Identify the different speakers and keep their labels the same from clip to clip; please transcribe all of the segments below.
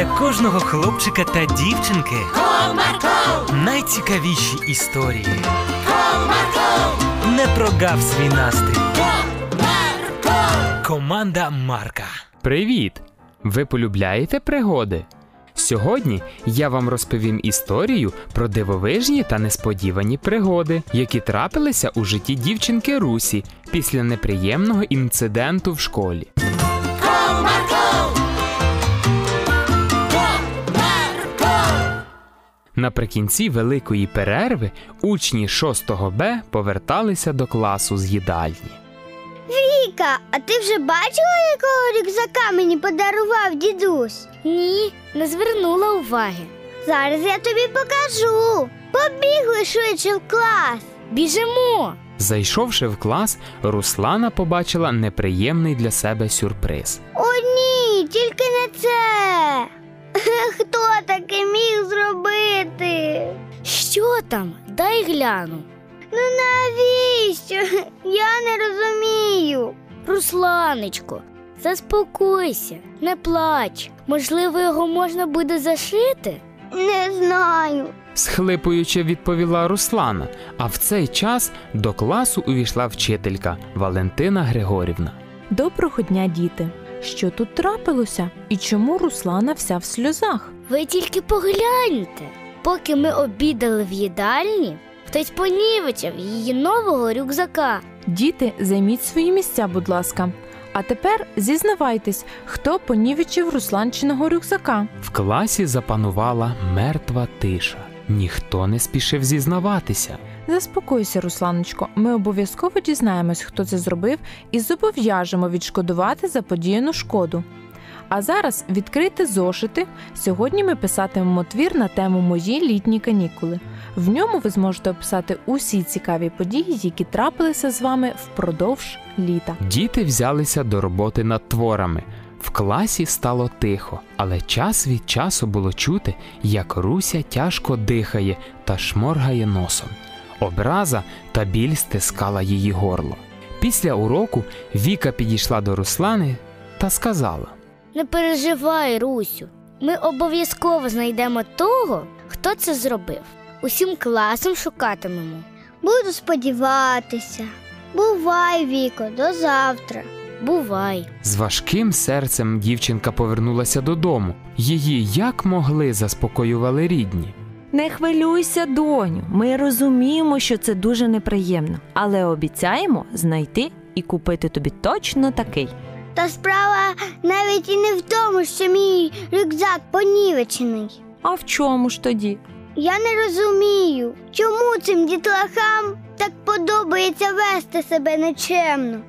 Speaker 1: для кожного хлопчика та дівчинки
Speaker 2: Comarco,
Speaker 1: найцікавіші історії.
Speaker 2: Comarco,
Speaker 1: Не прогав свій настрій.
Speaker 2: Comarco.
Speaker 1: Команда Марка.
Speaker 3: Привіт! Ви полюбляєте пригоди? Сьогодні я вам розповім історію про дивовижні та несподівані пригоди, які трапилися у житті дівчинки Русі після неприємного інциденту в школі. Наприкінці великої перерви учні 6 Б поверталися до класу з їдальні.
Speaker 4: Віка, а ти вже бачила, якого рюкзака мені подарував дідусь?
Speaker 5: Ні, не звернула уваги.
Speaker 4: Зараз я тобі покажу. Побігли швидше в клас.
Speaker 5: Біжимо.
Speaker 3: Зайшовши в клас, Руслана побачила неприємний для себе сюрприз.
Speaker 4: О, ні, тільки не це. Хто таке міг зробити?
Speaker 5: Що там? Дай гляну.
Speaker 4: Ну навіщо? Я не розумію.
Speaker 5: Русланечко, заспокойся, не плач. Можливо, його можна буде зашити?
Speaker 4: Не знаю.
Speaker 3: Схлипуючи, відповіла Руслана, а в цей час до класу увійшла вчителька Валентина Григорівна.
Speaker 6: Доброго дня, діти! Що тут трапилося? І чому Руслана вся в сльозах?
Speaker 5: Ви тільки погляньте. Поки ми обідали в їдальні, хтось понівечив її нового рюкзака.
Speaker 6: Діти, займіть свої місця, будь ласка. А тепер зізнавайтесь, хто понівечив Русланчиного рюкзака.
Speaker 3: В класі запанувала мертва тиша. Ніхто не спішив зізнаватися.
Speaker 6: Заспокойся, Русланочко. Ми обов'язково дізнаємось, хто це зробив, і зобов'яжемо відшкодувати заподіяну шкоду. А зараз відкрийте зошити. Сьогодні ми писатимемо твір на тему Мої літні канікули. В ньому ви зможете описати усі цікаві події, які трапилися з вами впродовж літа.
Speaker 3: Діти взялися до роботи над творами. В класі стало тихо, але час від часу було чути, як Руся тяжко дихає та шморгає носом. Образа та біль стискала її горло. Після уроку Віка підійшла до Руслани та сказала:
Speaker 5: Не переживай, Русю. Ми обов'язково знайдемо того, хто це зробив. Усім класом шукатимемо.
Speaker 4: Буду сподіватися. Бувай, Віко, до завтра.
Speaker 5: Бувай.
Speaker 3: з важким серцем дівчинка повернулася додому. Її як могли заспокоювали рідні.
Speaker 7: Не хвилюйся, доню. Ми розуміємо, що це дуже неприємно, але обіцяємо знайти і купити тобі точно такий.
Speaker 4: Та справа навіть і не в тому, що мій рюкзак понівечений.
Speaker 7: А в чому ж тоді?
Speaker 4: Я не розумію, чому цим дітлахам так подобається вести себе нечемно.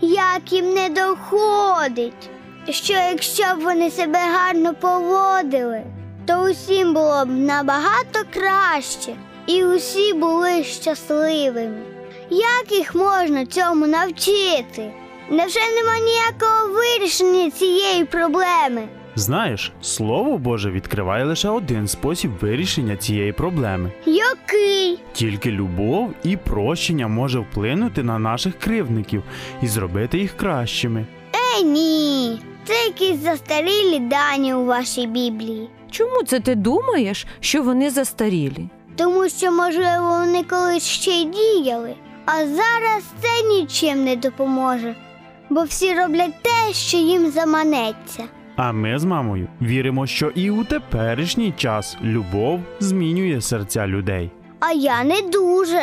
Speaker 4: Як їм не доходить, що якщо б вони себе гарно поводили, то усім було б набагато краще, і усі були щасливими. Як їх можна цьому навчити? Невже нема ніякого вирішення цієї проблеми?
Speaker 8: Знаєш, слово Боже відкриває лише один спосіб вирішення цієї проблеми.
Speaker 4: Який?
Speaker 8: Тільки любов і прощення може вплинути на наших кривдників і зробити їх кращими.
Speaker 4: Е, ні, це якісь застарілі дані у вашій Біблії.
Speaker 7: Чому це ти думаєш, що вони застарілі?
Speaker 4: Тому що, можливо, вони колись ще й діяли, а зараз це нічим не допоможе, бо всі роблять те, що їм заманеться.
Speaker 8: А ми з мамою віримо, що і у теперішній час любов змінює серця людей.
Speaker 4: А я не дуже.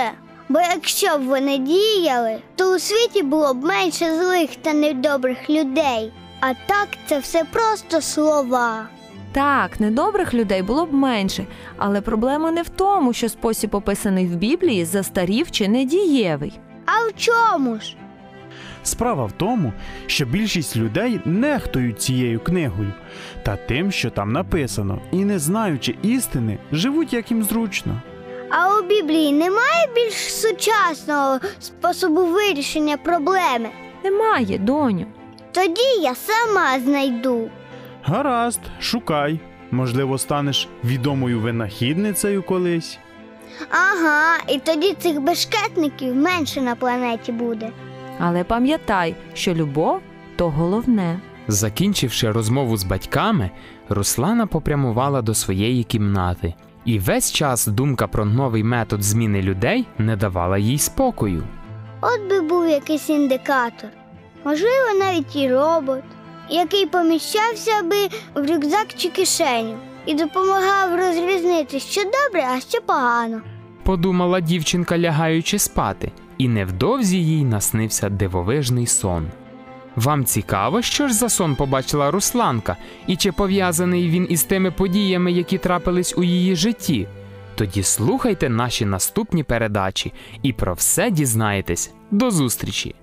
Speaker 4: Бо якщо б вони діяли, то у світі було б менше злих та недобрих людей. А так це все просто слова.
Speaker 7: Так, недобрих людей було б менше, але проблема не в тому, що спосіб описаний в Біблії застарів чи недієвий.
Speaker 4: А в чому ж?
Speaker 8: Справа в тому, що більшість людей нехтують цією книгою та тим, що там написано, і не знаючи істини, живуть як їм зручно.
Speaker 4: А у Біблії немає більш сучасного способу вирішення проблеми.
Speaker 7: Немає, доню.
Speaker 4: Тоді я сама знайду.
Speaker 8: Гаразд, шукай. Можливо, станеш відомою винахідницею колись.
Speaker 4: Ага, і тоді цих бешкетників менше на планеті буде.
Speaker 7: Але пам'ятай, що любов то головне.
Speaker 3: Закінчивши розмову з батьками, Руслана попрямувала до своєї кімнати. І весь час думка про новий метод зміни людей не давала їй спокою.
Speaker 4: От би був якийсь індикатор, можливо, навіть і робот, який поміщався би в рюкзак чи кишеню і допомагав розрізнити, що добре, а що погано.
Speaker 3: Подумала дівчинка, лягаючи спати, і невдовзі їй наснився дивовижний сон. Вам цікаво, що ж за сон побачила Русланка, і чи пов'язаний він із тими подіями, які трапились у її житті? Тоді слухайте наші наступні передачі і про все дізнаєтесь. До зустрічі!